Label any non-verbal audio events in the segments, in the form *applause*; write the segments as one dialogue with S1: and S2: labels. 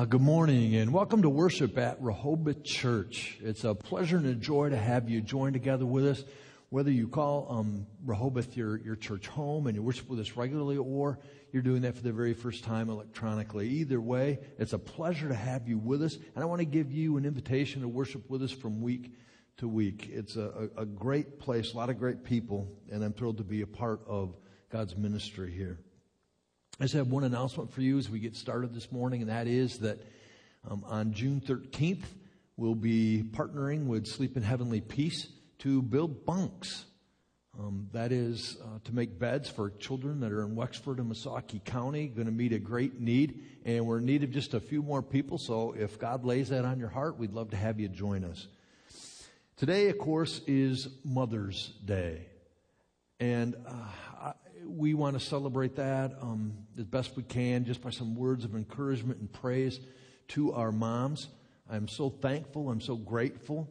S1: Uh, good morning and welcome to worship at Rehoboth Church. It's a pleasure and a joy to have you join together with us. Whether you call um, Rehoboth your, your church home and you worship with us regularly or you're doing that for the very first time electronically. Either way, it's a pleasure to have you with us. And I want to give you an invitation to worship with us from week to week. It's a, a, a great place, a lot of great people, and I'm thrilled to be a part of God's ministry here. I just have one announcement for you as we get started this morning, and that is that um, on June 13th, we'll be partnering with Sleep in Heavenly Peace to build bunks. Um, that is uh, to make beds for children that are in Wexford and Missaukee County. Going to meet a great need, and we're in need of just a few more people. So if God lays that on your heart, we'd love to have you join us. Today, of course, is Mother's Day, and uh, we want to celebrate that um, as best we can just by some words of encouragement and praise to our moms. I'm so thankful, I'm so grateful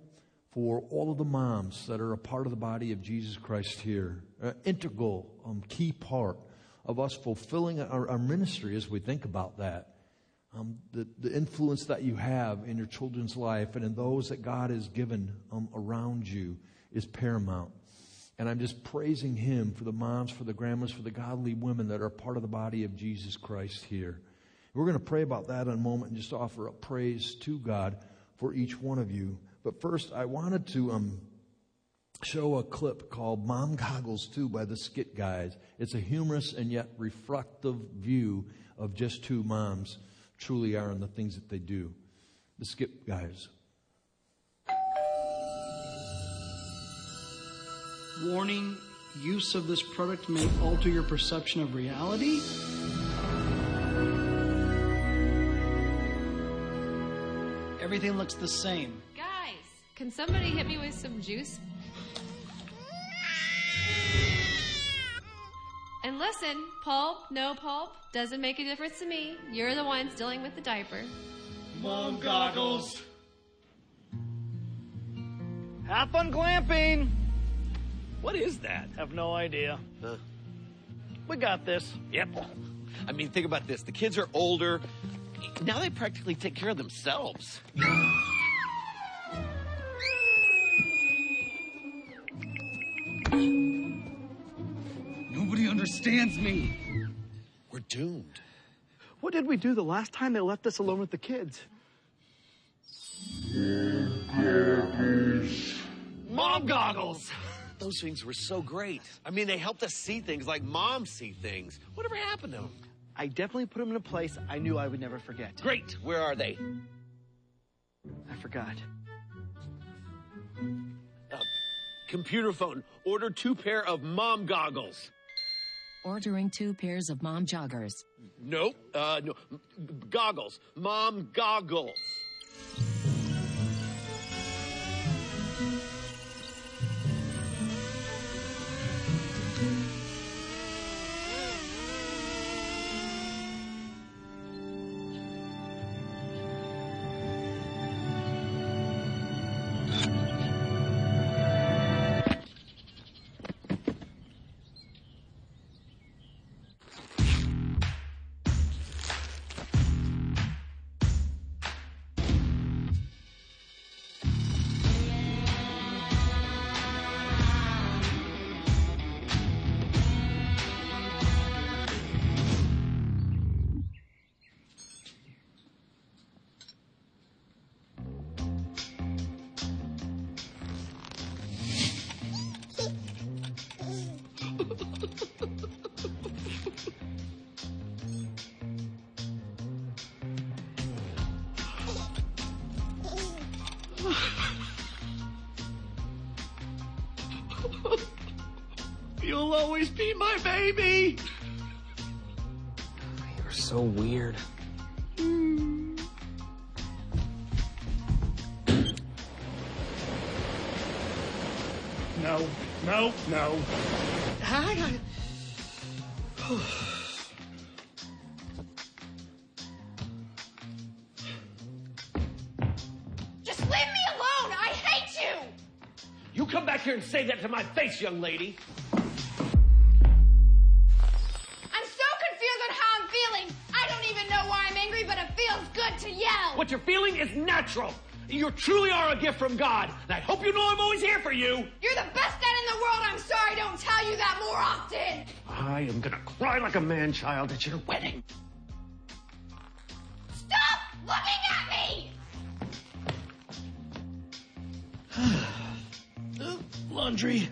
S1: for all of the moms that are a part of the body of Jesus Christ here. Integral, um, key part of us fulfilling our, our, ministry as we think about that. Um, the, the influence that you have in your children's life and in those that God has given um, around you is paramount. And I'm just praising him for the moms, for the grandmas, for the godly women that are part of the body of Jesus Christ here. We're going to pray about that in a moment and just offer up praise to God for each one of you. But first, I wanted to um, show a clip called Mom Goggles 2 by the Skit Guys. It's a humorous and yet reflective view of just who moms truly are and the things that they do. The Skit Guys.
S2: Warning use of this product may alter your perception of reality. Everything looks the same.
S3: Guys, can somebody hit me with some juice? And listen, pulp, no pulp, doesn't make a difference to me. You're the ones dealing with the diaper.
S4: Mom goggles.
S5: Have fun glamping.
S4: What is that?
S5: Have no idea.
S4: Huh.
S5: We got this.
S4: Yep. I mean, think about this. The kids are older. Now they practically take care of themselves.
S6: Nobody understands me.
S4: We're doomed.
S5: What did we do the last time they left us alone with the kids?
S4: Mom goggles! Those things were so great. I mean, they helped us see things like mom see things. Whatever happened to them?
S5: I definitely put them in a place I knew I would never forget.
S4: Great. Where are they?
S5: I forgot.
S4: Uh, computer phone. Order two pair of mom goggles.
S7: Ordering two pairs of mom joggers.
S4: Nope. Uh, no. Goggles. Mom goggles. Always be my baby.
S6: You're so weird.
S4: No, no, no.
S5: Hi.
S3: Just leave me alone! I hate you!
S4: You come back here and say that to my face, young lady. Natural. You truly are a gift from God. And I hope you know I'm always here for you.
S8: You're the best dad in the world. I'm sorry I don't tell you that more often.
S4: I am gonna cry like a man child at your wedding.
S8: Stop looking at me! *sighs*
S4: Laundry.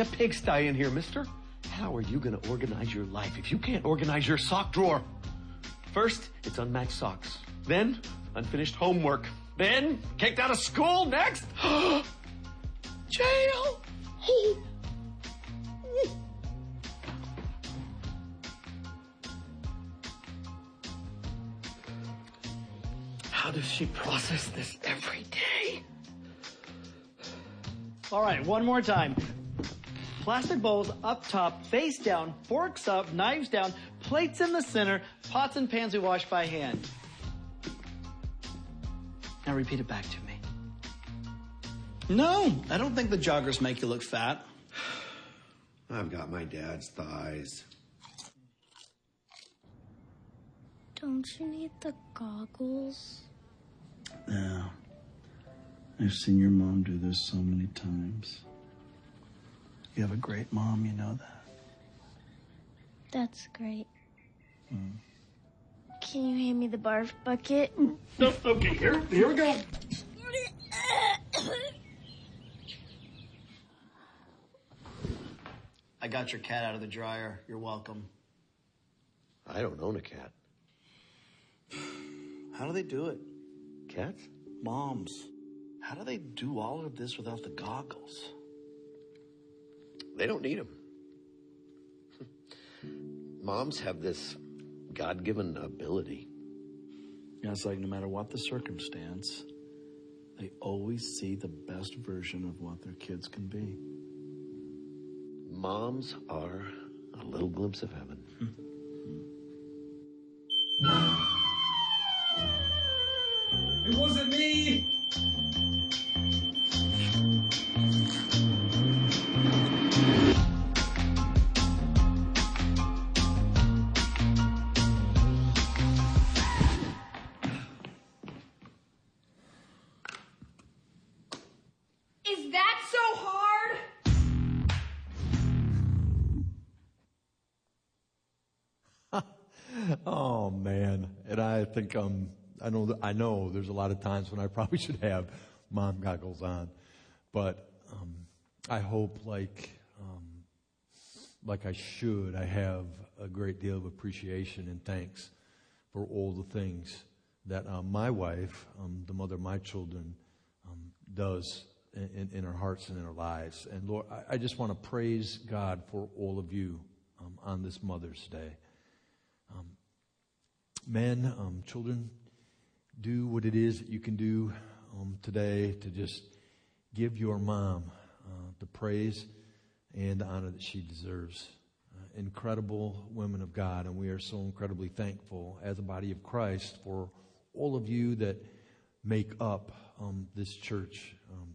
S4: A pigsty in here, mister. How are you going to organize your life if you can't organize your sock drawer? First, it's unmatched socks. Then, unfinished homework. Then, kicked out of school. Next, *gasps* jail. *gasps* How does she process this every day?
S5: All right, one more time. Plastic bowls up top, face down, forks up, knives down, plates in the center, pots and pans we wash by hand. Now repeat it back to me.
S2: No, I don't think the joggers make you look fat.
S9: I've got my dad's thighs.
S10: Don't you need the goggles?
S11: Yeah. I've seen your mom do this so many times. You have a great mom, you know that.
S10: That's great.
S11: Mm.
S10: Can you hand me the barf bucket?
S4: No, okay, here, here we go.
S2: I got your cat out of the dryer. You're welcome.
S4: I don't own a cat.
S2: How do they do it?
S4: Cats?
S2: Moms. How do they do all of this without the goggles?
S4: They don't need them. Moms have this God given ability.
S2: Yeah, it's like no matter what the circumstance, they always see the best version of what their kids can be.
S4: Moms are a little glimpse of heaven.
S8: Hmm. Hmm.
S1: Oh man, and I think um, I know I know there's a lot of times when I probably should have mom goggles on, but um, I hope like um, like I should, I have a great deal of appreciation and thanks for all the things that uh, my wife, um, the mother of my children, um, does in, in, our hearts and in our lives. And Lord, I, I just want to praise God for all of you um, on this Mother's Day. Men, um, children, do what it is that you can do um, today to just give your mom uh, the praise and the honor that she deserves. Uh, incredible women of God, and we are so incredibly thankful as a body of Christ for all of you that make up um, this church, um,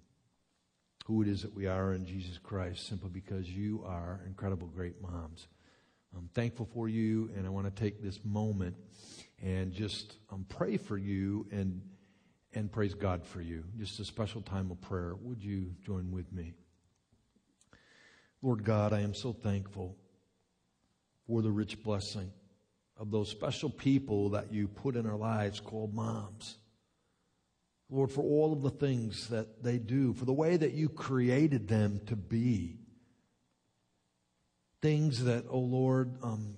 S1: who it is that we are in Jesus Christ, simply because you are incredible, great moms. I'm thankful for you, and I want to take this moment and just um, pray for you and and praise God for you. Just a special time of prayer. Would you join with me? Lord God, I am so thankful for the rich blessing of those special people that you put in our lives called moms. Lord, for all of the things that they do, for the way that you created them to be. Things that, oh Lord, um,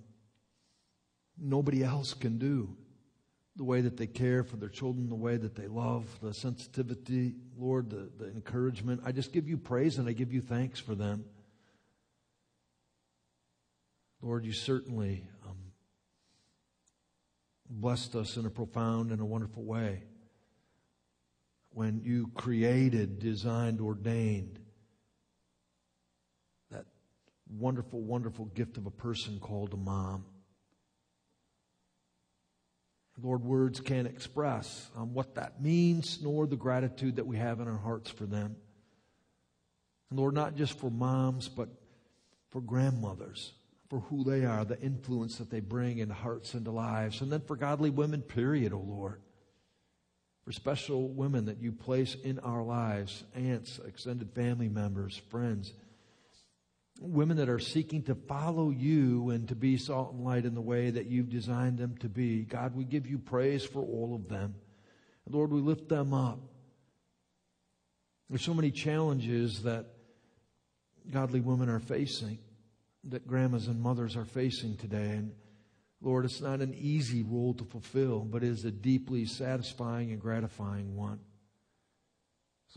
S1: nobody else can do. The way that they care for their children, the way that they love, the sensitivity, Lord, the, the encouragement. I just give you praise and I give you thanks for them. Lord, you certainly um, blessed us in a profound and a wonderful way when you created, designed, ordained wonderful, wonderful gift of a person called a mom. Lord, words can't express um, what that means, nor the gratitude that we have in our hearts for them. And Lord, not just for moms, but for grandmothers, for who they are, the influence that they bring in hearts and lives. And then for godly women, period, O oh Lord. For special women that you place in our lives, aunts, extended family members, friends, women that are seeking to follow you and to be salt and light in the way that you've designed them to be. God, we give you praise for all of them. Lord, we lift them up. There's so many challenges that godly women are facing, that grandmas and mothers are facing today. And Lord, it's not an easy role to fulfill, but it is a deeply satisfying and gratifying one.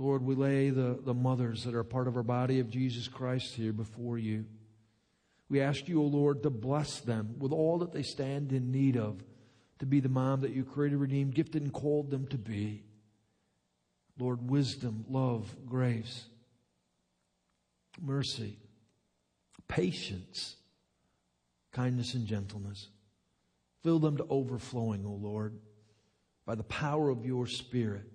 S1: Lord, we lay the, the mothers that are part of our body of Jesus Christ here before you. We ask you, O Lord, to bless them with all that they stand in need of to be the mom that you created, redeemed, gifted, and called them to be. Lord, wisdom, love, grace, mercy, patience, kindness, and gentleness. Fill them to overflowing, O Lord, by the power of your Spirit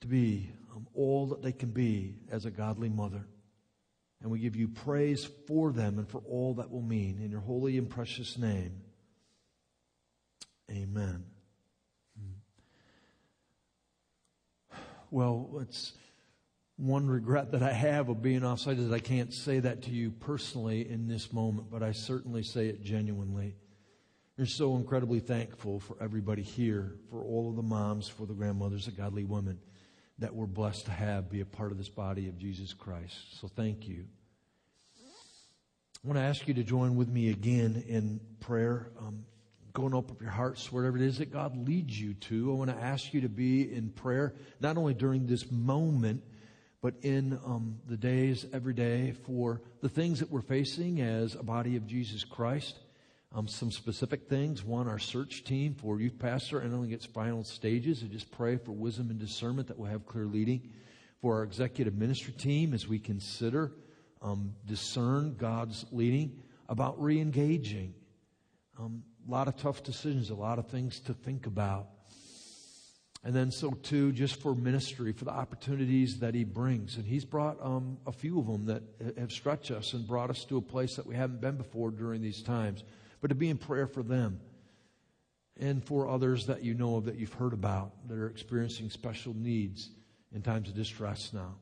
S1: to be um, all that they can be as a godly mother. And we give you praise for them and for all that will mean. In your holy and precious name, amen. Well, it's one regret that I have of being offside is that I can't say that to you personally in this moment, but I certainly say it genuinely. We're so incredibly thankful for everybody here, for all of the moms, for the grandmothers, the godly women that we're blessed to have be a part of this body of Jesus Christ. So thank you. I want to ask you to join with me again in prayer. Um, go and open up your hearts, wherever it is that God leads you to. I want to ask you to be in prayer, not only during this moment, but in um, the days every day for the things that we're facing as a body of Jesus Christ. Um, some specific things. One, our search team for youth pastor entering its final stages. And just pray for wisdom and discernment that will have clear leading. For our executive ministry team as we consider, um, discern God's leading about re engaging. Um, a lot of tough decisions, a lot of things to think about. And then, so too, just for ministry, for the opportunities that He brings. And He's brought um, a few of them that have stretched us and brought us to a place that we haven't been before during these times but to be in prayer for them and for others that you know of that you've heard about that are experiencing special needs in times of distress now.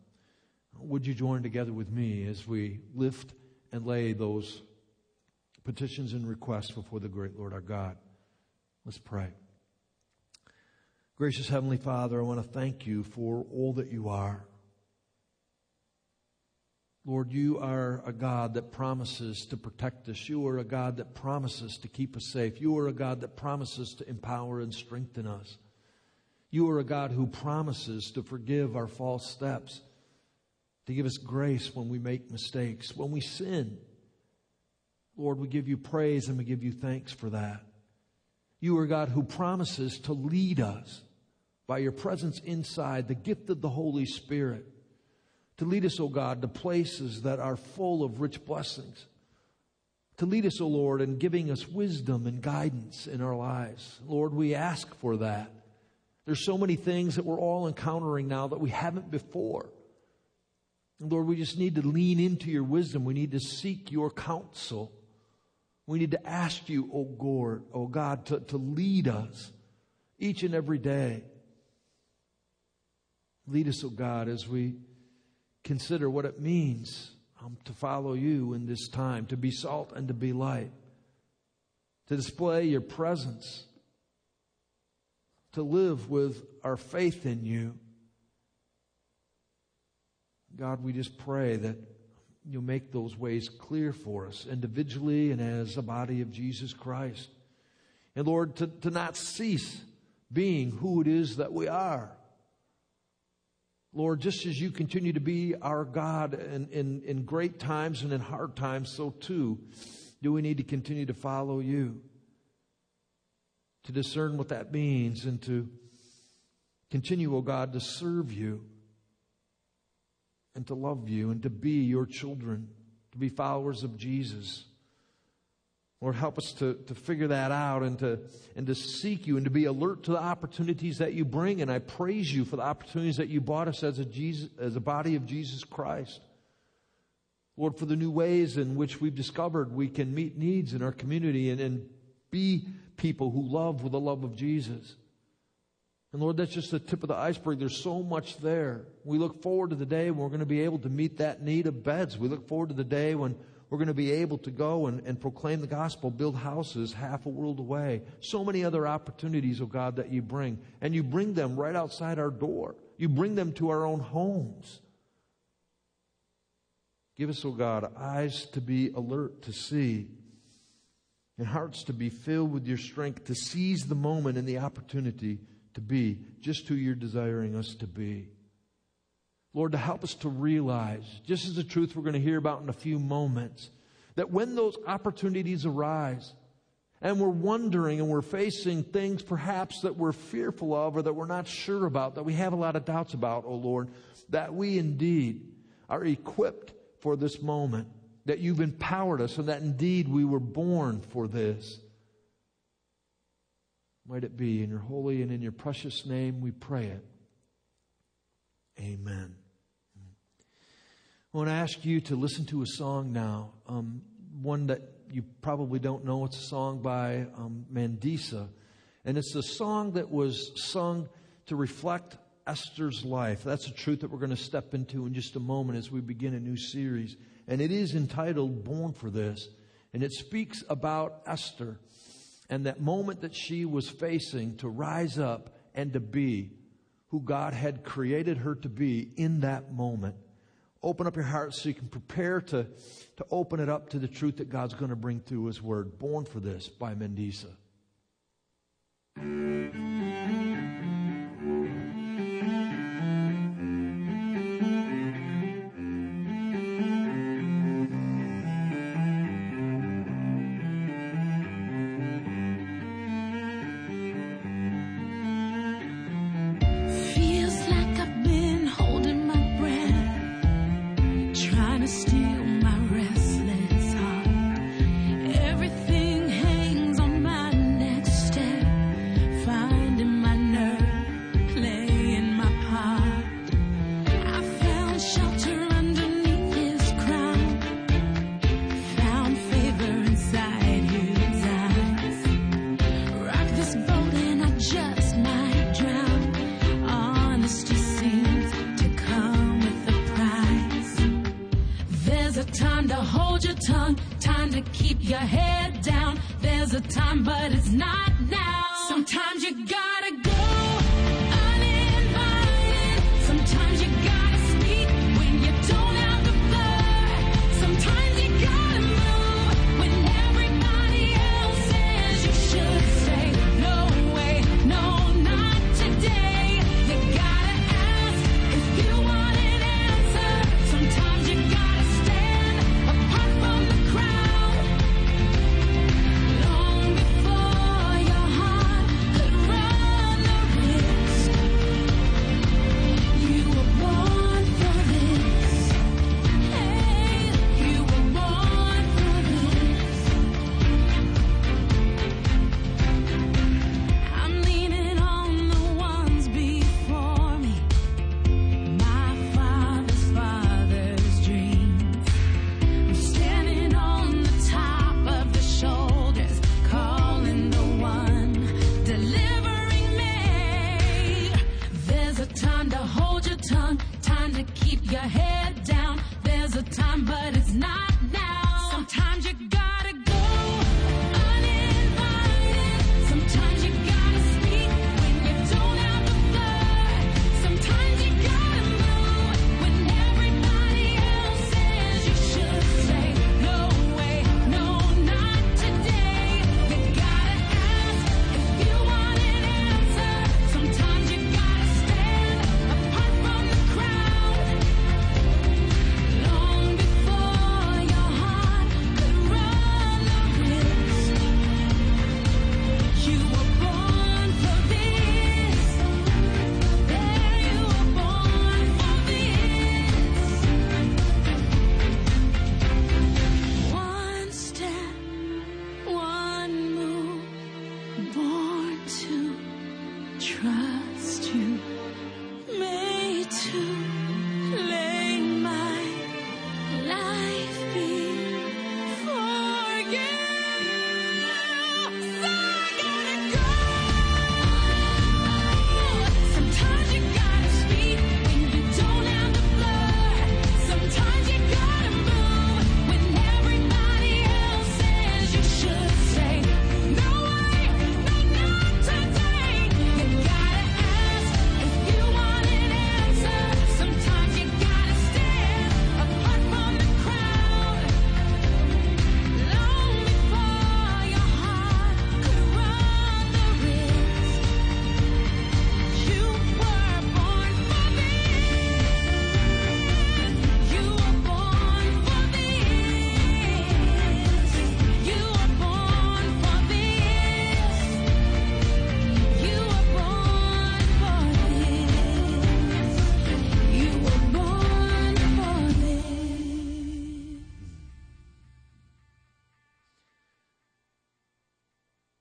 S1: Would you join together with me as we lift and lay those petitions and requests before the great Lord our God? Let's pray. Gracious Heavenly Father, I want to thank you for all that you are. Lord, you are a God that promises to protect us. You are a God that promises to keep us safe. You are a God that promises to empower and strengthen us. You are a God who promises to forgive our false steps, to give us grace when we make mistakes, when we sin. Lord, we give you praise and we give you thanks for that. You are God who promises to lead us by your presence inside, the gift of the Holy Spirit to lead us, O oh God, to places that are full of rich blessings. To lead us, O oh Lord, in giving us wisdom and guidance in our lives. Lord, we ask for that. There's so many things that we're all encountering now that we haven't before. Lord, we just need to lean into your wisdom. We need to seek your counsel. We need to ask you, O oh God, oh God, to, to lead us each and every day. Lead us, O God, as we consider what it means um, to follow you in this time, to be salt and to be light, to display your presence, to live with our faith in you. God, we just pray that you'll make those ways clear for us individually and as a body of Jesus Christ. And Lord, to, to not cease being who it is that we are. Lord, just as you continue to be our God in, in, in great times and in hard times, so too do we need to continue to follow you, to discern what that means, and to continue, O oh God, to serve you and to love you and to be your children, to be followers of Jesus.
S12: Lord, help us to, to figure that out and to, and to seek you and to be alert to the opportunities that you bring. And I praise you for the opportunities that you brought us as a, Jesus, as a body of Jesus Christ. Lord, for the new ways in which we've discovered we can meet needs in our community and, and be people who love with the love of Jesus. And Lord, that's just the tip of the iceberg. There's so much there. We look forward to the day when we're going to be able to meet that need of beds. We look forward to the day when we're going to be able to go and, and proclaim the gospel, build houses half a world away. So many other opportunities, oh God, that you bring. And you bring them right outside our door. You bring them to our own homes. Give us, oh God, eyes to be alert to see and hearts to be filled with your strength to seize the moment and the opportunity to be just who you're desiring us to be. Lord, to help us to realize, just as the truth we're going to hear about in a few moments, that when those opportunities arise, and we're wondering and we're facing things perhaps that we're fearful of or that we're not sure about, that we have a lot of doubts about, oh Lord, that we indeed are equipped for this moment, that you've empowered us, and that indeed we were born for this. Might it be in your holy and in your precious name we pray it. Amen. I want to ask you to listen to a song now, um, one that you probably don't know. It's a song by um, Mandisa, and it's a song that was sung to reflect Esther's life. That's the truth that we're going to step into in just a moment as we begin a new series. And it is entitled Born for This. And it speaks about Esther and that moment that she was facing to rise up and to be who God had created her to be in that moment. Open up your heart so you can prepare to, to open it up to the truth that God's going to bring through His Word. Born for This by Mandisa.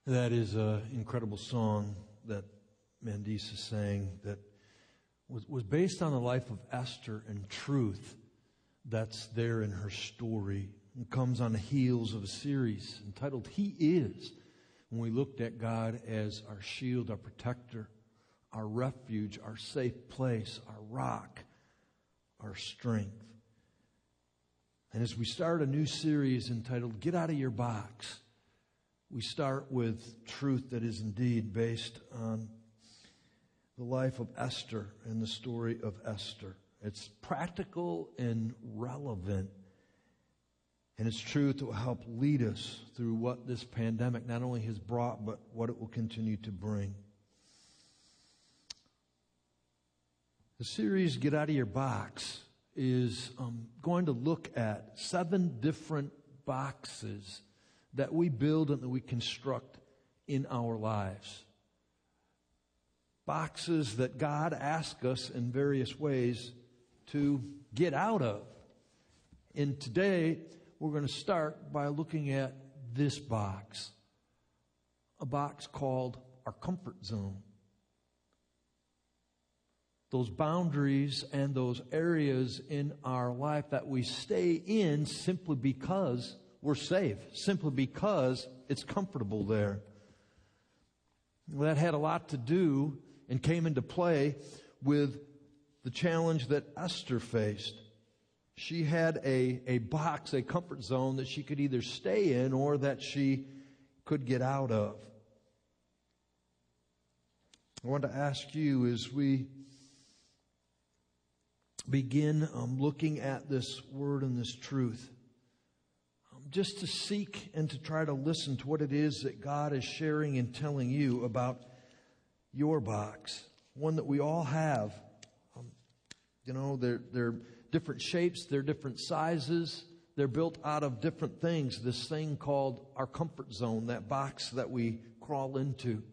S1: That is an incredible song that Mandisa sang that was, was based on the life of Esther and truth that's there in her story. It comes on the heels of a series entitled He Is. When we looked at God as our shield, our protector, our refuge, our safe place, our rock, our strength. And as we start a new series entitled Get Out of Your Box, we start with truth that is indeed based on the life of Esther and the story of Esther. It's practical and relevant. And it's truth that will help lead us through what this pandemic not only has brought, but what it will continue to bring. The series Get Out of Your Box is um, going to look at seven different boxes that we build and that we construct in our lives. Boxes that God asks us in various ways to get out of. And today, we're going to start by looking at this box a box called our comfort zone. Those boundaries and those areas in our life that we stay in simply because we're safe, simply because it's comfortable there. Well, that had a lot to do and came into play with the challenge that Esther faced. She had a, a box, a comfort zone that she could either stay in or that she could get out of. I want to ask you as we begin um, looking at this word and this truth, just to seek and to try to listen to what it is that God is sharing and telling you about your box, one that we all have. Um, you know, they're, they're different shapes, they're different sizes, they're built out of different things. This thing called our comfort zone, that box that we crawl into.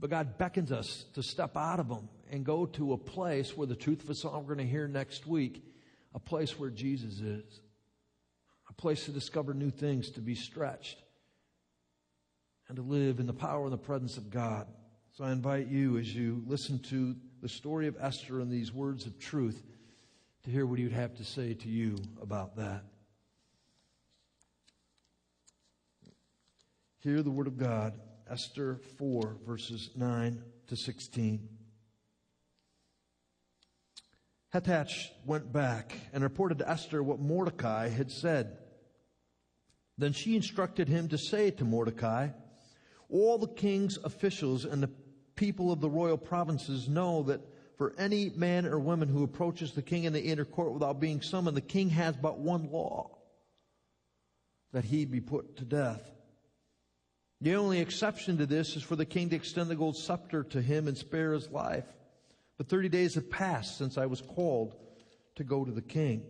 S1: But God beckons us to step out of them and go to a place where the truth of us all we're going to hear next week, a place where Jesus is, a place to discover new things, to be stretched, and to live in the power and the presence of God. So I invite you as you listen to the story of Esther and these words of truth to hear what he would have to say to you about that. Hear the word of God, Esther 4, verses 9 to 16. Hathach went back and reported to Esther what Mordecai had said. Then she instructed him to say to Mordecai, All the king's officials and the people of the royal provinces know that for any man or woman who approaches the king in the inner court without being summoned, the king has but one law that he be put to death. The only exception to this is for the king to extend the gold scepter to him and spare his life. But 30 days have passed since I was called to go to the king.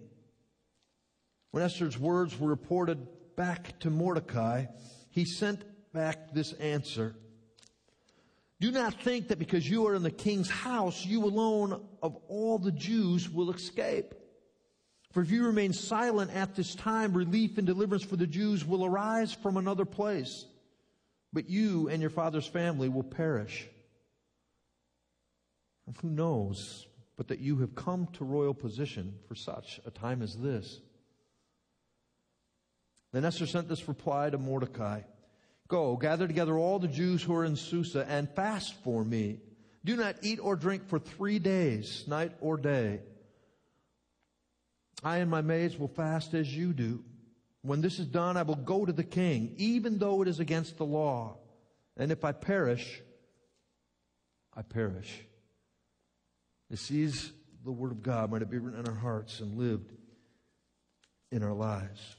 S1: When Esther's words were reported back to Mordecai, he sent back this answer. Do not think that because you are in the king's house, you alone of all the Jews will escape. For if you remain silent at this time, relief and deliverance for the Jews will arise from another place. But you and your father's family will perish. And who knows but that you have come to royal position for such a time as this? Then Esther sent this reply to Mordecai. Go, gather together all the Jews who are in Susa and fast for me. Do not eat or drink for three days, night or day. I and my maids will fast as you do. When this is done, I will go to the king, even though it is against the law. And if I perish, I perish. This is the word of God might it be written in our hearts and lived in our lives.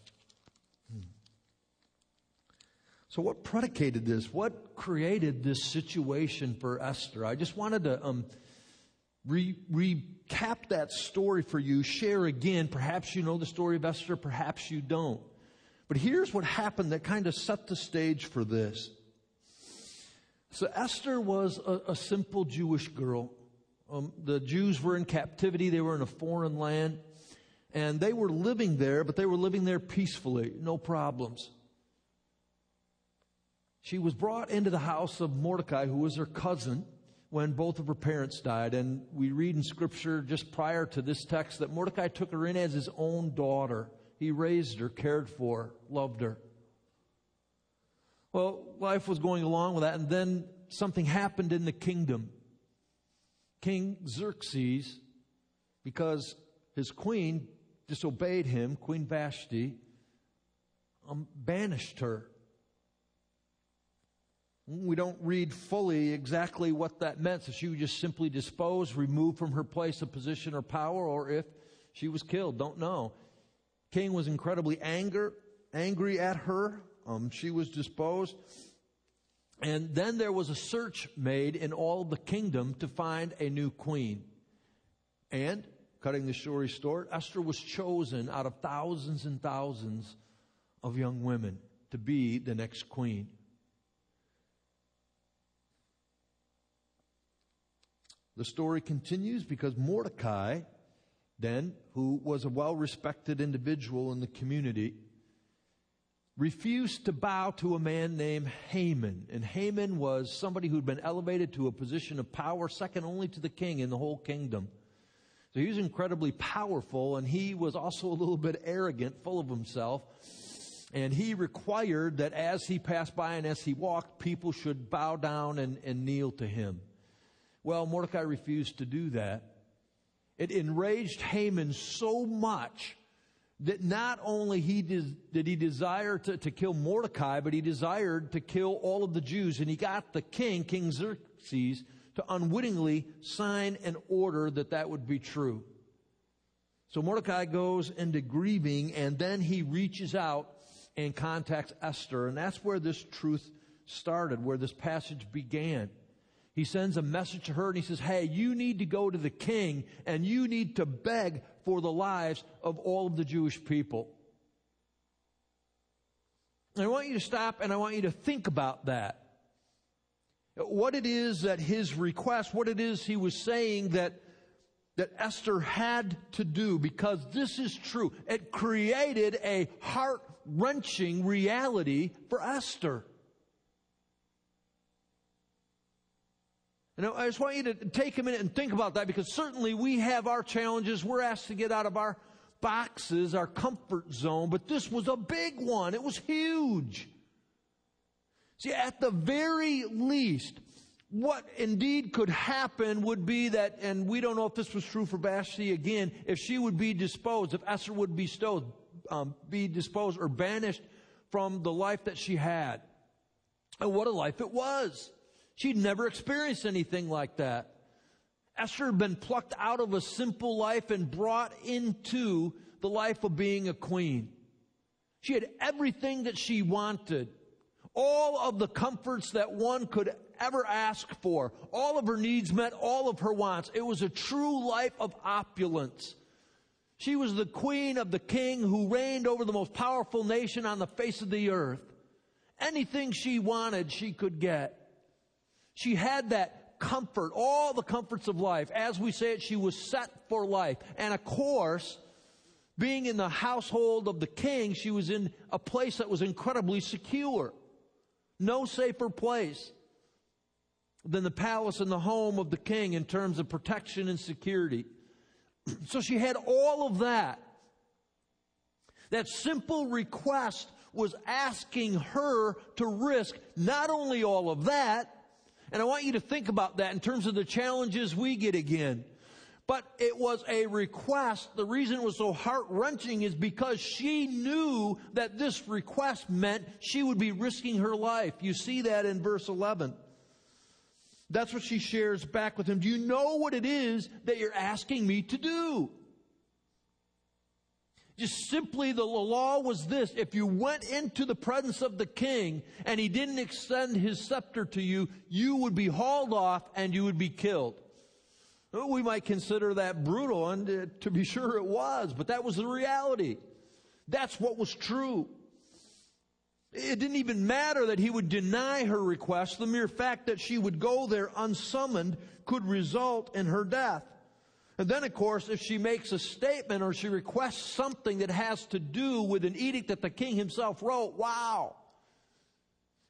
S1: So, what predicated this? What created this situation for Esther? I just wanted to um, re- recap that story for you, share again. Perhaps you know the story of Esther, perhaps you don't. But here's what happened that kind of set the stage for this. So, Esther was a, a simple Jewish girl. Um, the Jews were in captivity, they were in a foreign land, and they were living there, but they were living there peacefully, no problems. She was brought into the house of Mordecai, who was her cousin, when both of her parents died. And we read in scripture just prior to this text that Mordecai took her in as his own daughter. He raised her, cared for loved her. Well, life was going along with that, and then something happened in the kingdom. King Xerxes, because his queen disobeyed him, Queen Vashti, um, banished her. We don't read fully exactly what that meant. If she was just simply disposed, removed from her place of position or power, or if she was killed. Don't know. King was incredibly anger, angry at her. Um, she was disposed. And then there was a search made in all the kingdom to find a new queen. And, cutting the story short, Esther was chosen out of thousands and thousands of young women to be the next queen. The story continues because Mordecai, then, who was a well respected individual in the community, refused to bow to a man named Haman. And Haman was somebody who'd been elevated to a position of power, second only to the king in the whole kingdom. So he was incredibly powerful, and he was also a little bit arrogant, full of himself. And he required that as he passed by and as he walked, people should bow down and, and kneel to him. Well, Mordecai refused to do that. It enraged Haman so much that not only he did, did he desire to, to kill Mordecai, but he desired to kill all of the Jews. And he got the king, King Xerxes, to unwittingly sign an order that that would be true. So Mordecai goes into grieving and then he reaches out and contacts Esther. And that's where this truth started, where this passage began. He sends a message to her and he says, Hey, you need to go to the king and you need to beg for the lives of all of the Jewish people. And I want you to stop and I want you to think about that. What it is that his request, what it is he was saying that, that Esther had to do, because this is true. It created a heart wrenching reality for Esther. Know, I just want you to take a minute and think about that because certainly we have our challenges. We're asked to get out of our boxes, our comfort zone, but this was a big one. It was huge. See, at the very least, what indeed could happen would be that, and we don't know if this was true for Vashti again, if she would be disposed, if Esther would be stowed, um, be disposed or banished from the life that she had. And what a life it was. She'd never experienced anything like that. Esther had been plucked out of a simple life and brought into the life of being a queen. She had everything that she wanted. All of the comforts that one could ever ask for. All of her needs met, all of her wants. It was a true life of opulence. She was the queen of the king who reigned over the most powerful nation on the face of the earth. Anything she wanted, she could get. She had that comfort, all the comforts of life. As we say it, she was set for life. And of course, being in the household of the king, she was in a place that was incredibly secure. No safer place than the palace and the home of the king in terms of protection and security. *clears throat* So she had all of that. That simple request was asking her to risk not only all of that, and I want you to think about that in terms of the challenges we get again. But it was a request. The reason it was so heart wrenching is because she knew that this request meant she would be risking her life. You see that in verse 11. That's what she shares back with him. Do you know what it is that you're asking me to do? Just simply the law was this. If you went into the presence of the king and he didn't extend his scepter to you, you would be hauled off and you would be killed. We might consider that brutal, and uh, to be *laughs* sure it was, but that was the reality. That's what was true. It didn't even matter that he would deny her request. The mere fact that she would go there unsummoned could result in her death. And then, of course, if she makes a statement or she requests something that has to do with an edict that the king himself wrote, wow.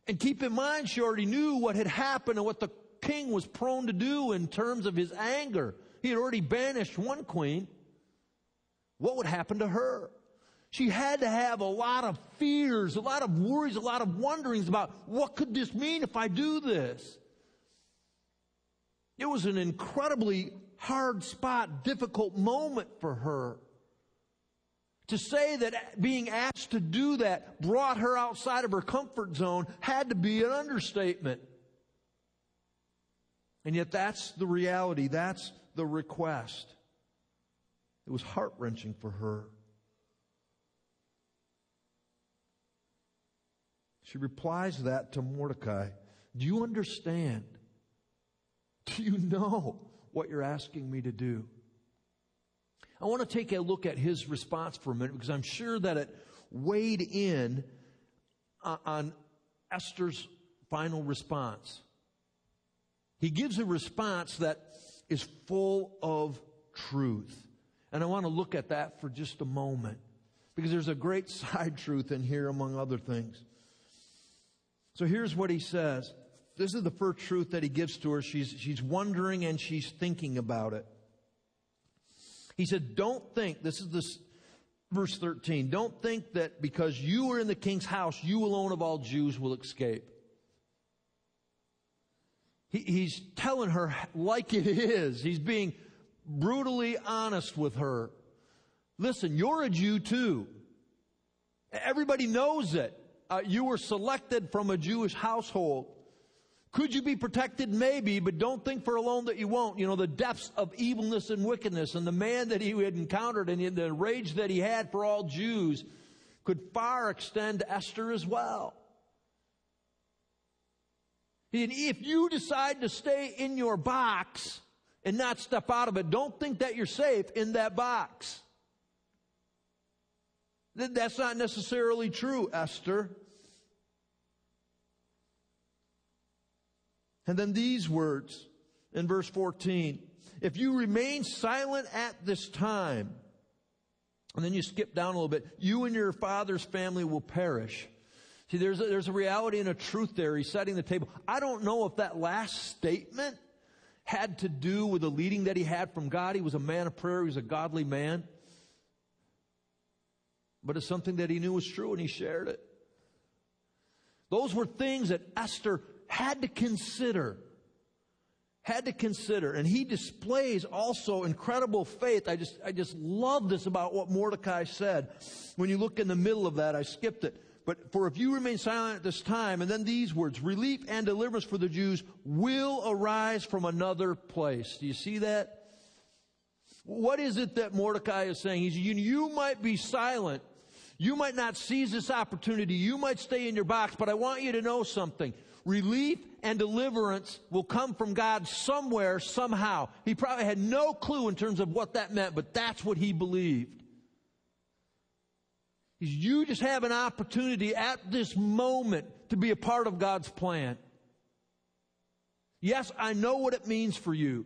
S1: And keep in mind, she already knew what had happened and what the king was prone to do in terms of his anger. He had already banished one queen. What would happen to her? She had to have a lot of fears, a lot of worries, a lot of wonderings about what could this mean if I do this? It was an incredibly hard spot, difficult moment for her. To say that being asked to do that brought her outside of her comfort zone had to be an understatement. And yet that's the reality. That's the request. It was heart wrenching for her. She replies that to Mordecai. Do you understand? Do you know what you're asking me to do? I want to take a look at his response for a minute because I'm sure that it weighed in uh, on Esther's final response. He gives a response that is full of truth. And I want to look at that for just a moment because there's a great *laughs* side truth in here among other things. So here's what he says. This is the first truth that he gives to her. She's, she's wondering and she's thinking about it. He said, Don't think, this is this verse 13, don't think that because you are in the king's house, you alone of all Jews will escape. He, he's telling her like it is. He's being brutally honest with her. Listen, you're a Jew too. Everybody knows it. Uh, you were selected from a Jewish household. Could you be protected? Maybe, but don't think for alone that you won't. You know, the depths of evilness and wickedness and the man that he had encountered and the rage that he had for all Jews could far extend to Esther as well. And if you decide to stay in your box and not step out of it, don't think that you're safe in that box. That's not necessarily true, Esther. And then these words in verse 14. If you remain silent at this time, and then you skip down a little bit, you and your father's family will perish. See, there's a, there's a reality and a truth there. He's setting the table. I don't know if that last statement had to do with the leading that he had from God. He was a man of prayer. He was a godly man. But it's something that he knew was true and he shared it. Those were things that Esther had to consider. Had to consider. And he displays also incredible faith. I just, I just love this about what Mordecai said. When you look in the middle of that, I skipped it. But for if you remain silent at this time, and then these words, relief and deliverance for the Jews will arise from another place. Do you see that? What is it that Mordecai is saying? He's, you, you might be silent. You might not seize this opportunity. You might stay in your box, but I want you to know something relief and deliverance will come from God somewhere, somehow. He probably had no clue in terms of what that meant, but that's what he believed. You just have an opportunity at this moment to be a part of God's plan. Yes, I know what it means for you.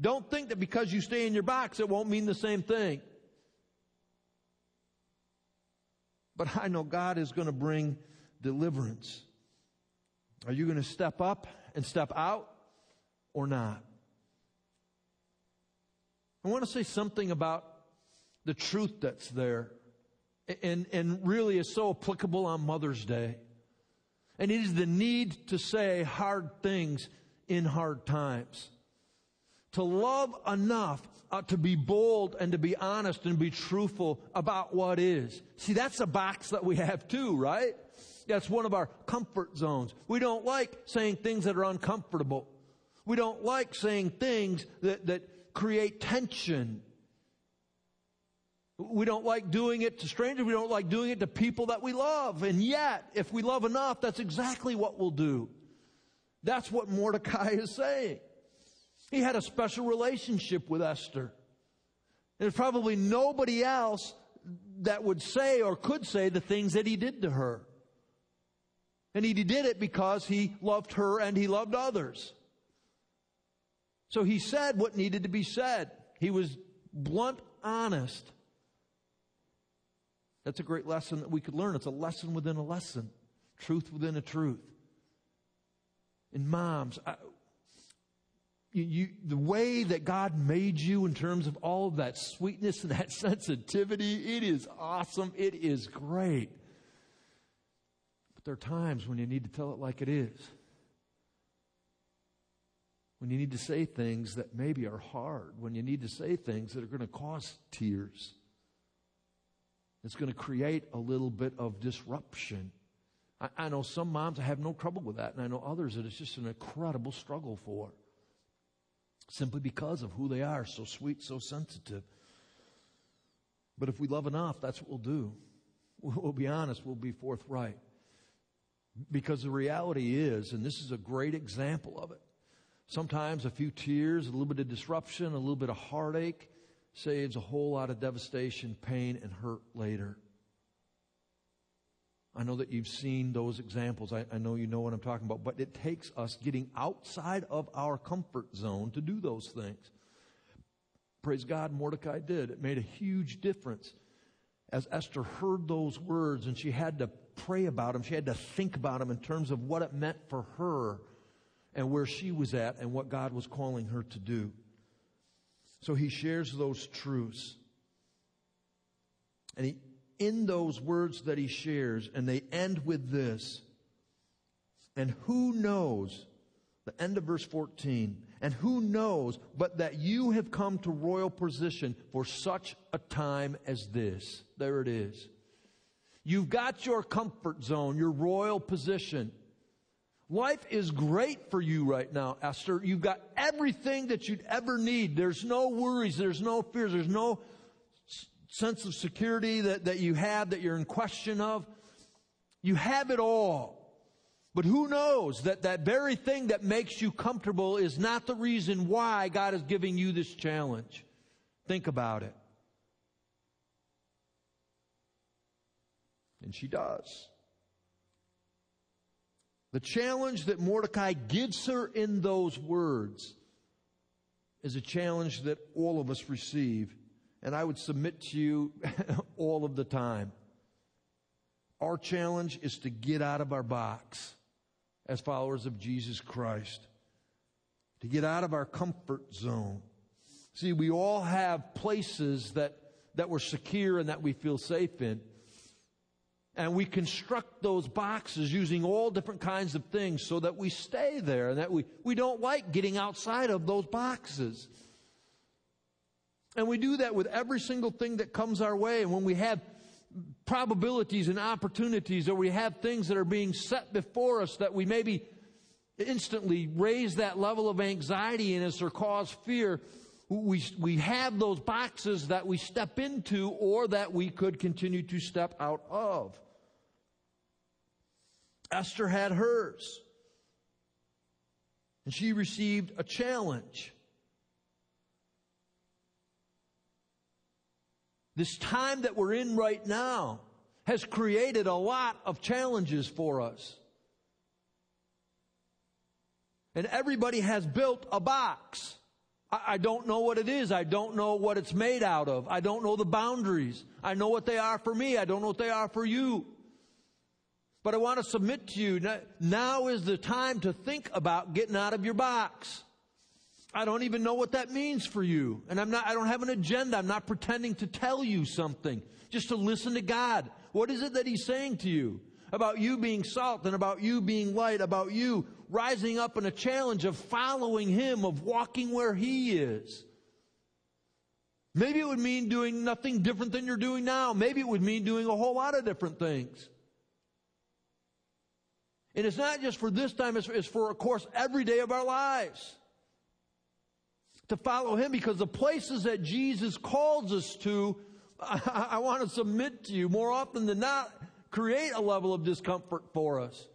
S1: Don't think that because you stay in your box, it won't mean the same thing. But I know God is going to bring deliverance. Are you going to step up and step out or not? I want to say something about the truth that's there and, and really is so applicable on Mother's Day. And it is the need to say hard things in hard times. To love enough uh, to be bold and to be honest and be truthful about what is. See, that's a box that we have too, right? That's one of our comfort zones. We don't like saying things that are uncomfortable. We don't like saying things that, that create tension. We don't like doing it to strangers. We don't like doing it to people that we love. And yet, if we love enough, that's exactly what we'll do. That's what Mordecai is saying. He had a special relationship with Esther. There's probably nobody else that would say or could say the things that he did to her. And he did it because he loved her and he loved others. So he said what needed to be said. He was blunt, honest. That's a great lesson that we could learn. It's a lesson within a lesson, truth within a truth. And moms, I, you, you, the way that God made you in terms of all of that sweetness and that *laughs* sensitivity, it is awesome. It is great. But there are times when you need to tell it like it is. When you need to say things that maybe are hard. When you need to say things that are going to cause tears. It's going to create a little bit of disruption. I, I know some moms have no trouble with that, and I know others that it's just an incredible struggle for simply because of who they are so sweet, so sensitive. But if we love enough, that's what we'll do. We'll be honest, we'll be forthright. Because the reality is, and this is a great example of it, sometimes a few tears, a little bit of disruption, a little bit of heartache saves a whole lot of devastation, pain, and hurt later. I know that you've seen those examples. I, I, know you know what I'm talking about. But it takes us getting outside of our comfort zone to do those things. Praise God, Mordecai did. It made a huge difference. As Esther heard those words and she had to pray about them, she had to think about them in terms of what it meant for her and where she was at and what God was calling her to do. So he shares those truths. And he in those words that he shares, and they end with this. And who knows, the end of verse 14, and who knows but that you have come to royal position for such a time as this? There it is. You've got your comfort zone, your royal position. Life is great for you right now, Esther. You've got everything that you'd ever need. There's no worries. There's no fears. There's no sense of security that, that you have that you're in question of. You have it all. But who knows that that very thing that makes you comfortable is not the reason why God is giving you this challenge. Think about it. And she does. The challenge that Mordecai gives her in those words is a challenge that all of us receive and I would submit to you *laughs* all of the time. Our challenge is to get out of our box as followers of Jesus Christ, to get out of our comfort zone. See, we all have places that, that we're secure and that we feel safe in. And we construct those boxes using all different kinds of things so that we stay there and that we, we don't like getting outside of those boxes. And we do that with every single thing that comes our way. And when we have probabilities and opportunities, or we have things that are being set before us that we maybe instantly raise that level of anxiety in us or cause fear, we, we have those boxes that we step into or that we could continue to step out of. Esther had hers. And she received a challenge. This time that we're in right now has created a lot of challenges for us. And everybody has built a box. I, don't know what it is. I don't know what it's made out of. I don't know the boundaries. I know what they are for me. I don't know what they are for you. But I want to submit to you, now is the time to think about getting out of your box. I don't even know what that means for you. And I'm not, I don't have an agenda. I'm not pretending to tell you something. Just to listen to God. What is it that He's saying to you? About you being salt and about you being light, about you rising up in a challenge of following Him, of walking where He is. Maybe it would mean doing nothing different than you're doing now. Maybe it would mean doing a whole lot of different things. And it's not just for this time, it's, it's for, of course, every day of our lives to follow him because the places that Jesus calls us to, *laughs* I, I want to submit to you more often than not, create a level of discomfort for us.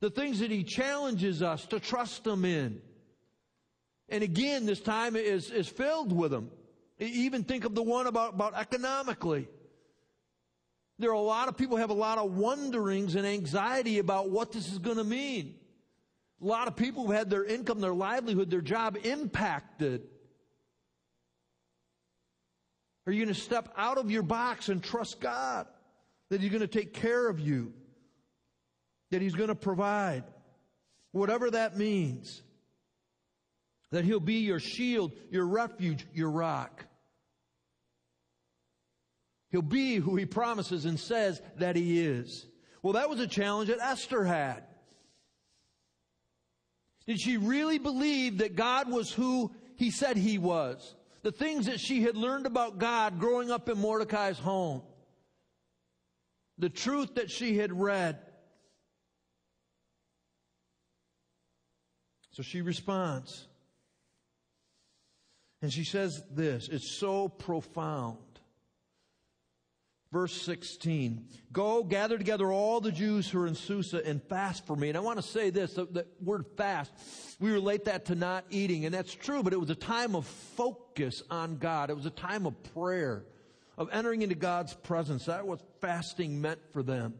S1: The things that he challenges us to trust him in. And again, this time is, is filled with them. Even think of the one about, about economically. There are a lot of people have a lot of wonderings and anxiety about what this is going to mean. A lot of people who had their income, their livelihood, their job impacted. Are you going to step out of your box and trust God that He's going to take care of you? That He's going to provide? Whatever that means. That He'll be your shield, your refuge, your rock. He'll be who He promises and says that He is. Well, that was a challenge that Esther had. Did she really believe that God was who He said He was? The things that she had learned about God growing up in Mordecai's home. The truth that she had read. So she responds. And she says this, it's so profound. Verse 16, go gather together all the Jews who are in Susa and fast for me. And I want to say this, the, the word fast, we relate that to not eating. And that's true, but it was a time of focus on God. It was a time of prayer, of entering into God's presence. That was fasting meant for them.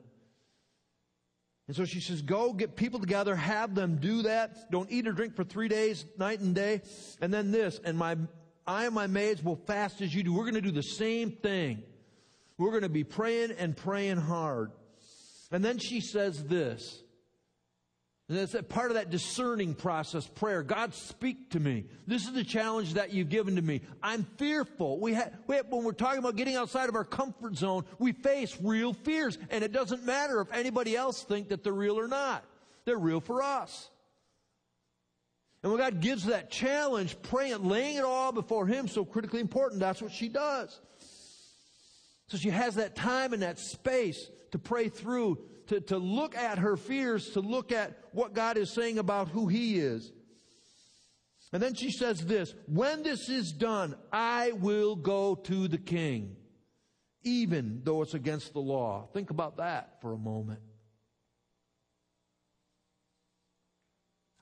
S1: And so she says, go get people together, have them do that. Don't eat or drink for three days, night and day. And then this, and my, I and my maids will fast as you do. We're going to do the same thing. We're going to be praying and praying hard. And then she says this. And that's part of that discerning process, prayer. God, speak to me. This is the challenge that you've given to me. I'm fearful. We, ha- we when we're talking about getting outside of our comfort zone, we face real fears. And it doesn't matter if anybody else think that they're real or not. They're real for us. And when God gives that challenge, praying, laying it all before Him, so critically important, that's what she does. So she has that time and that space to pray through, to, to look at her fears, to look at what God is saying about who He is. And then she says this, when this is done, I will go to the king, even though it's against the law. Think about that for a moment.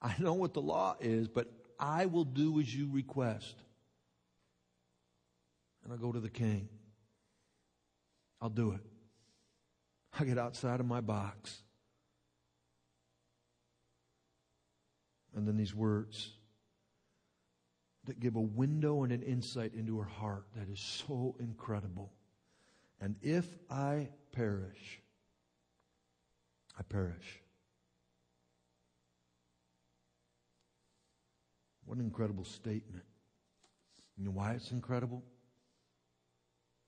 S1: I know what the law is, but I will do as you request. And I'll go to the king. I'll do it. I get outside of my box. And then these words that give a window and an insight into her heart that is so incredible. And if I perish, I perish. What an incredible statement. You know why it's incredible?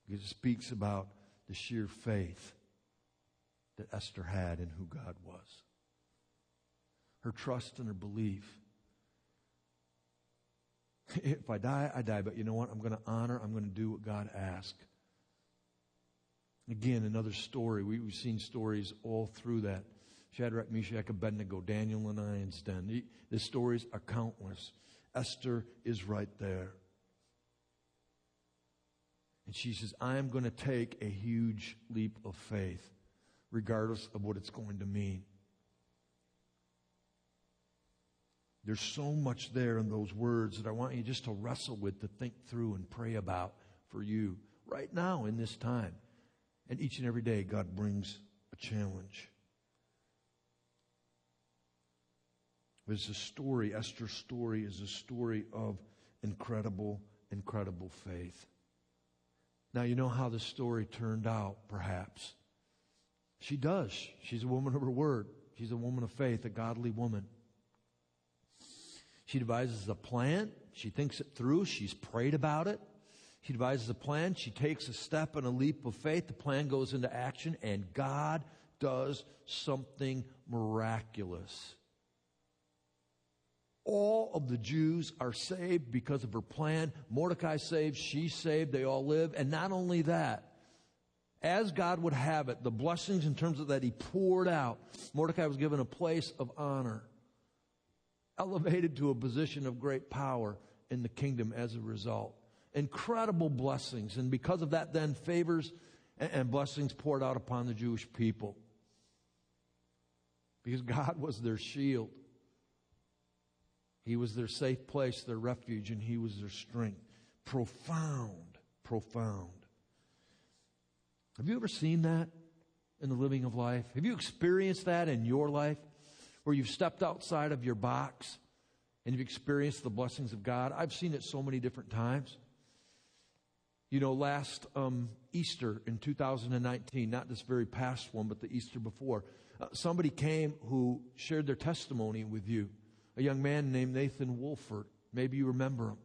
S1: Because it speaks about the sheer faith that Esther had in who God was. Her trust and her belief. *laughs* If I die, I die, but you know what? I'm going to honor, I'm going to do what God asked. Again, another story. We, have seen stories all through that. Shadrach, Meshach, Abednego, Daniel, and I and The, the stories are countless. Esther is right there. And she says, I am going to take a huge leap of faith, regardless of what it's going to mean. There's so much there in those words that I want you just to wrestle with, to think through and pray about for you right now in this time. And each and every day, God brings a challenge. It's a story, Esther's story is a story of incredible, incredible faith. Now, you know how the story turned out, perhaps. She does. She's a woman of her word. She's a woman of faith, a godly woman. She devises a plan. She thinks it through. She's prayed about it. She devises a plan. She takes a step and a leap of faith. The plan goes into action, and God does something miraculous all of the Jews are saved because of her plan. Mordecai saved, she's saved, they all live. And not only that, as God would have it, the blessings in terms of that he poured out, Mordecai was given a place of honor, elevated to a position of great power in the kingdom as a result. Incredible blessings. And because of that, then favors and blessings poured out upon the Jewish people. Because God was their shield. He was their safe place, their refuge, and He was their strength. Profound, profound. Have you ever seen that in the living of life? Have you experienced that in your life where you've stepped outside of your box and you've experienced the blessings of God? I've seen it so many different times. You know, last um, Easter in 2019, not this very past one, but the Easter before, uh, somebody came who shared their testimony with you. A young man named Nathan Wolford. Maybe you remember him.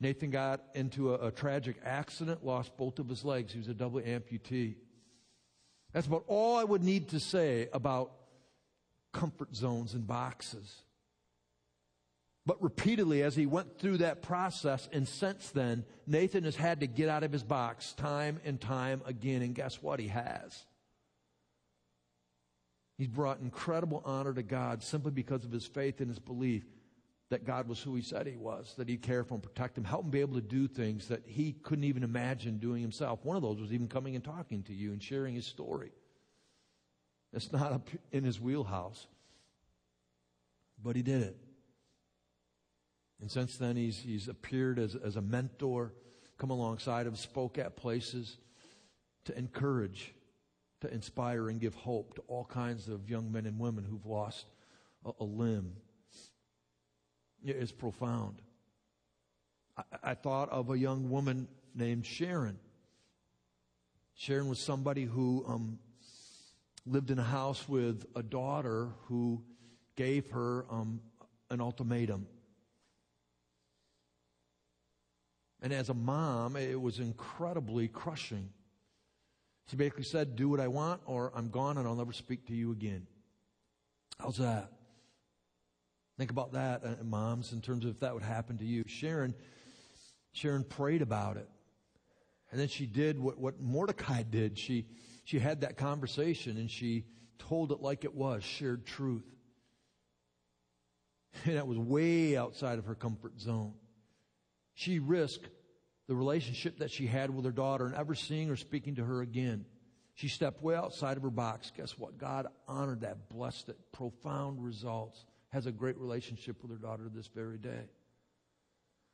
S1: Nathan got into a, a tragic accident, lost both of his legs. He was a double amputee. That's about all I would need to say about comfort zones and boxes. But repeatedly, as he went through that process, and since then, Nathan has had to get out of his box time and time again. And guess what? He has. He's brought incredible honor to God simply because of his faith and his belief that God was who he said he was, that he'd care for him, protect him, help him be able to do things that he couldn't even imagine doing himself. One of those was even coming and talking to you and sharing his story. It's not in his wheelhouse, but he did it. And since then, he's, he's appeared as, as a mentor, come alongside him, spoke at places to encourage, to inspire, and give hope to all kinds of young men and women who've lost a, a limb. It is profound. I, I thought of a young woman named Sharon. Sharon was somebody who um, lived in a house with a daughter who gave her um, an ultimatum. And as a mom, it was incredibly crushing. She basically said, Do what I want, or I'm gone and I'll never speak to you again. How's that? Think about that, uh, moms, in terms of if that would happen to you. Sharon, Sharon prayed about it. And then she did what, what Mordecai did. She, she had that conversation and she told it like it was, shared truth. *laughs* And that was way outside of her comfort zone. She risked the relationship that she had with her daughter and ever seeing or speaking to her again. She stepped way outside of her box. Guess what? God honored that, blessed it, profound results has a great relationship with her daughter this very day.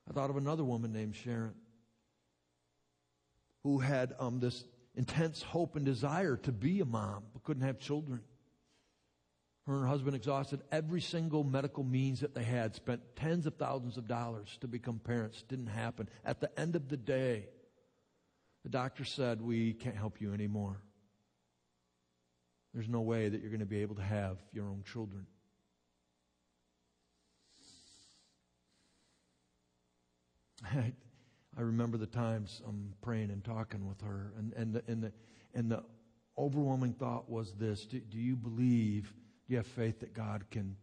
S1: I thought of another woman named Sharon who had um, this intense hope and desire to be a mom but couldn't have children. Her and her husband exhausted every single medical means that they had, spent tens of thousands of dollars to become parents. Didn't happen. At the end of the day, the doctor said, We can't help you anymore. There's no way that you're going to be able to have your own children. *laughs* I, remember the times I'm praying and talking with her, and, and, the, and, the, and the overwhelming thought was this do, do you believe, do you have faith that God can,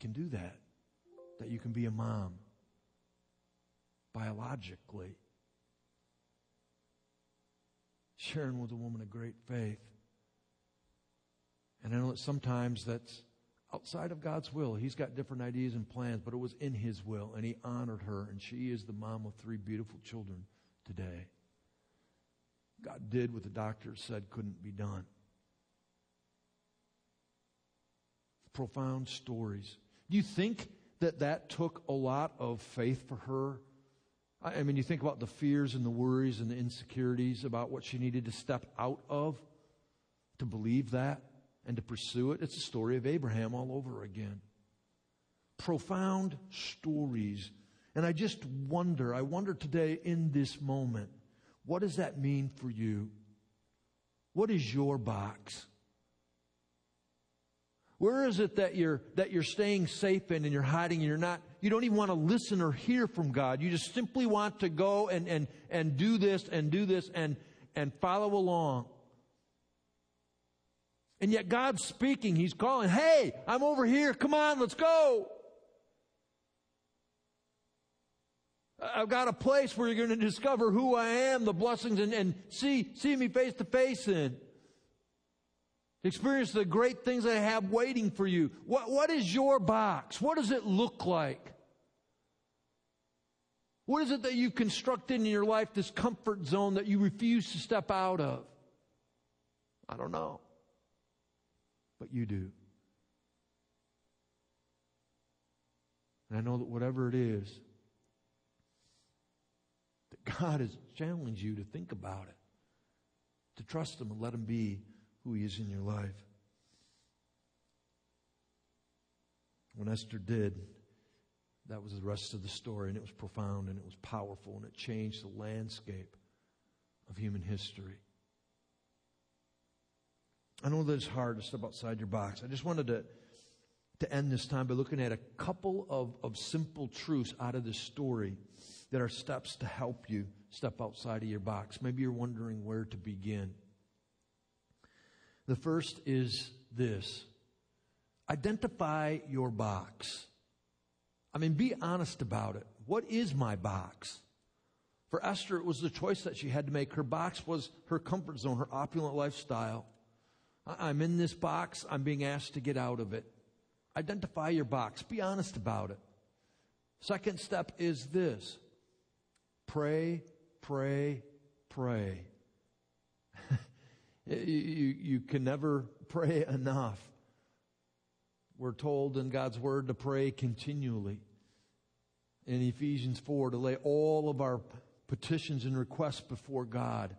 S1: can do that? That you can be a mom biologically? Sharon was a woman of great faith. And I know that sometimes that's outside of God's will. He's got different ideas and plans, but it was in His will, and He honored her, and she is the mom of three beautiful children today. God did what the doctor said couldn't be done. Profound stories. Do you think that that took a lot of faith for her? I mean, you think about the fears and the worries and the insecurities about what she needed to step out of to believe that and to pursue it. It's the story of Abraham all over again. Profound stories. And I just wonder, I wonder today in this moment, what does that mean for you? What is your box? Where is it that you're, that you're staying safe in and you're hiding and you're not, you don't even want to listen or hear from God. You just simply want to go and, and, and do this and do this and, and follow along. And yet God's speaking. He's calling, hey, I'm over here. Come on, let's go. I've got a place where you're going to discover who I am, the blessings, and, and see, see me face to face in. Experience the great things I have waiting for you. What, what is your box? What does it look like? What is it that you've constructed in your life, this comfort zone that you refuse to step out of? I don't know but you do. And I know that whatever it is, that God has challenged you to think about it, to trust Him and let Him be who He is in your life. When Esther did, That was the rest of the story, and it was profound and it was powerful, and it changed the landscape of human history. I know that it's hard to step outside your box. I just wanted to, to end this time by looking at a couple of, of simple truths out of this story that are steps to help you step outside of your box. Maybe you're wondering where to begin. The first is this identify your box. I mean, be honest about it. What is my box? For Esther, it was the choice that she had to make. Her box was her comfort zone, her opulent lifestyle. I'm in this box, I'm being asked to get out of it. Identify your box, be honest about it. Second step is this pray, pray, pray. *laughs* you, you can never pray enough. We're told in God's Word to pray continually. In Ephesians 4, to lay all of our petitions and requests before God.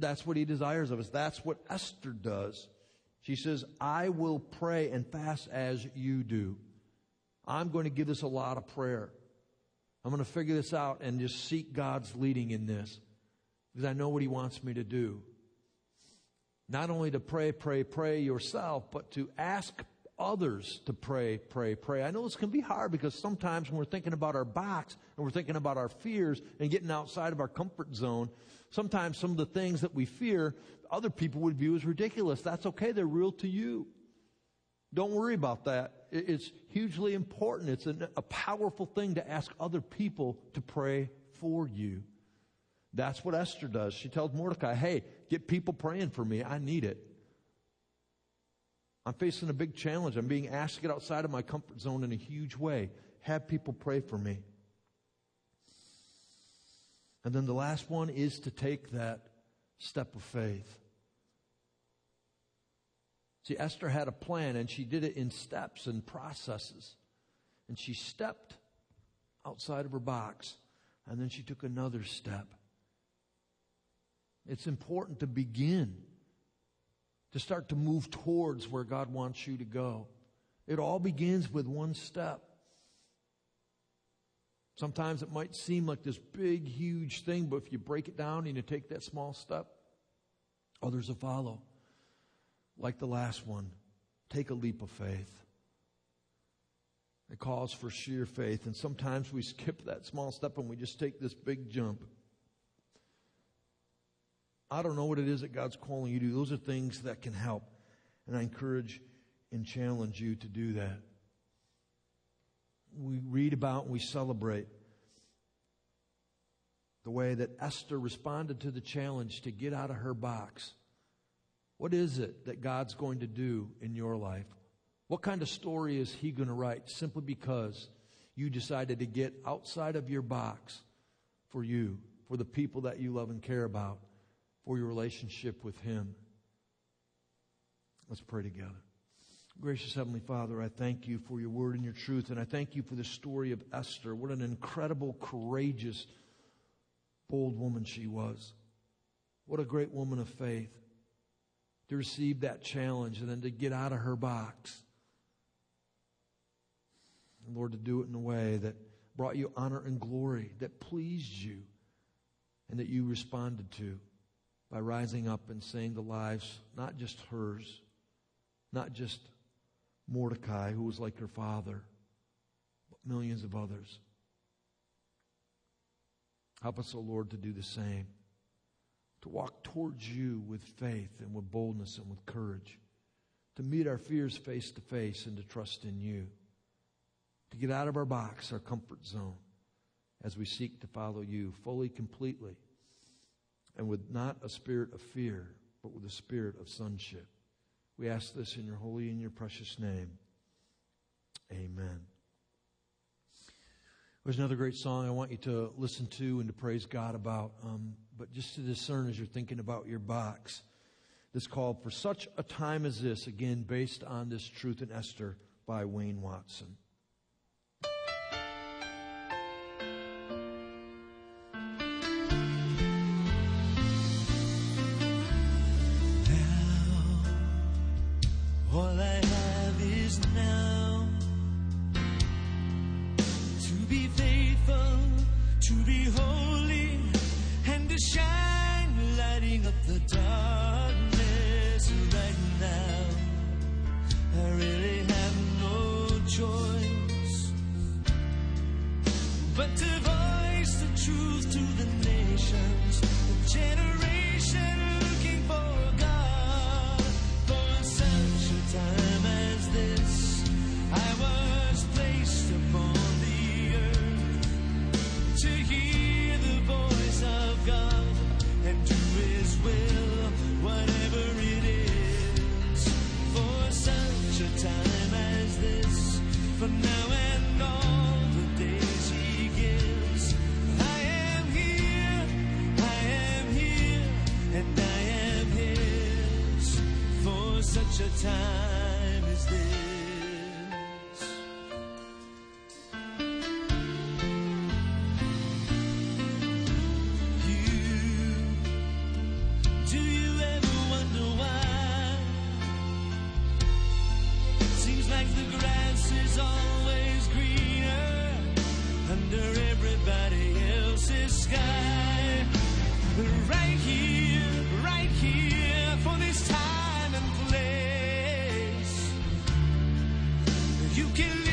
S1: That's what He desires of us. That's what Esther does. She says, I will pray and fast as you do. I'm going to give this a lot of prayer. I'm going to figure this out and just seek God's leading in this because I know what He wants me to do. Not only to pray, pray, pray yourself, but to ask others to pray, pray, pray. I know this can be hard because sometimes when we're thinking about our box and we're thinking about our fears and getting outside of our comfort zone, sometimes some of the things that we fear, other people would view as ridiculous. That's okay. They're real to you. Don't worry about that. It's hugely important. It's a powerful thing to ask other people to pray for you. That's what Esther does. She tells Mordecai, hey, get people praying for me. I need it. I'm facing a big challenge. I'm being asked to get outside of my comfort zone in a huge way. Have people pray for me. And then the last one is to take that step of faith. See, Esther had a plan and she did it in steps and processes. And she stepped outside of her box and then she took another step. It's important to begin, to start to move towards where God wants you to go. It all begins with one step. Sometimes it might seem like this big, huge thing, but if you break it down and you take that small step, others will follow like the last one, take a leap of faith. It calls for sheer faith, and sometimes we *laughs* skip that small step and we just take this big jump. I don't know what it is that God's calling you to do. Those are things that can help. And I encourage and challenge you to do that. We read about and we celebrate the way that Esther responded to the challenge to get out of her box what is it that God's going to do in your life? What kind of story is He going to write simply because you decided to get outside of your box for you, for the people that you love and care about, for your relationship with Him? Let's pray together. Gracious Heavenly Father, I thank you for your word and your truth, and I thank you for the story of Esther. What an incredible, courageous, bold woman she was. What a great woman of faith to receive that challenge and then to get out of her box. And Lord, to do it in a way that brought you honor and glory, that pleased you, and that you responded to by rising up and saying the lives, not just hers, not just Mordecai, who was like her father, but millions of others. Help us, O oh Lord, to do the same to walk towards you with faith and with boldness and with courage, to meet our fears face to face and to trust in you, to get out of our box, our comfort zone, as we seek to follow you fully, completely, and with not a spirit of fear, but with a spirit of sonship. We ask this in your holy and your precious name. Amen. There's another great song I want you to listen to and to praise God about, um, but just to discern as you're thinking about your box. This called For Such a Time as This, again, based on this truth in Esther by Wayne Watson.
S13: You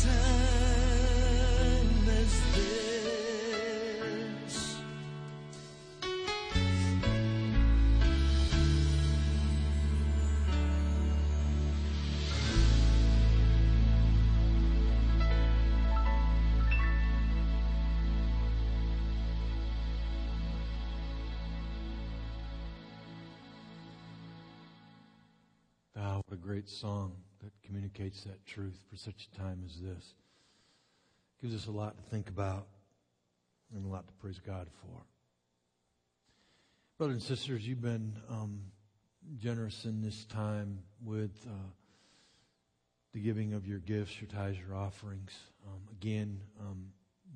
S13: time what a
S1: great song communicates that truth for such a time as this. Gives us a lot to think about and a lot to praise God for. Brothers and sisters, you've been um, generous in this time with uh, the giving of your gifts, your tithes, your offerings. Um, again, um,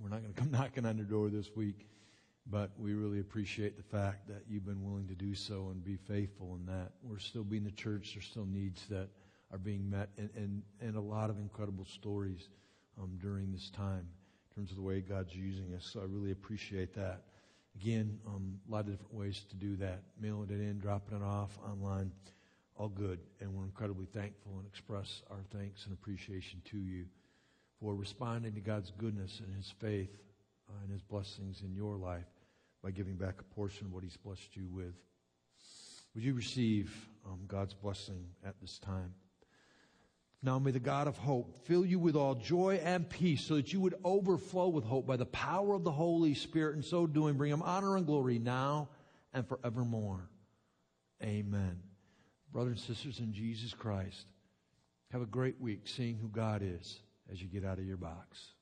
S1: we're not going to come *laughs* knocking on your door this week, but we really appreciate the fact that you've been willing to do so and be faithful in that. We're still being the church. There's still needs that are being met and, and, and a lot of incredible stories um, during this time in terms of the way God's using us. So I really appreciate that. Again, um, a lot of different ways to do that. Mailing it in, dropping it off online, all good. And we're incredibly thankful and express our thanks and appreciation to you for responding to God's goodness and His faith uh, and His blessings in your life by giving back a portion of what He's blessed you with. Would you receive um, God's blessing at this time? Now may the God of hope fill you with all joy and peace so that you would overflow with hope by the power of the Holy Spirit and so doing bring him honor and glory now and forevermore. Amen. Brothers and sisters in Jesus Christ, have a great week seeing who God is as you get out of your box.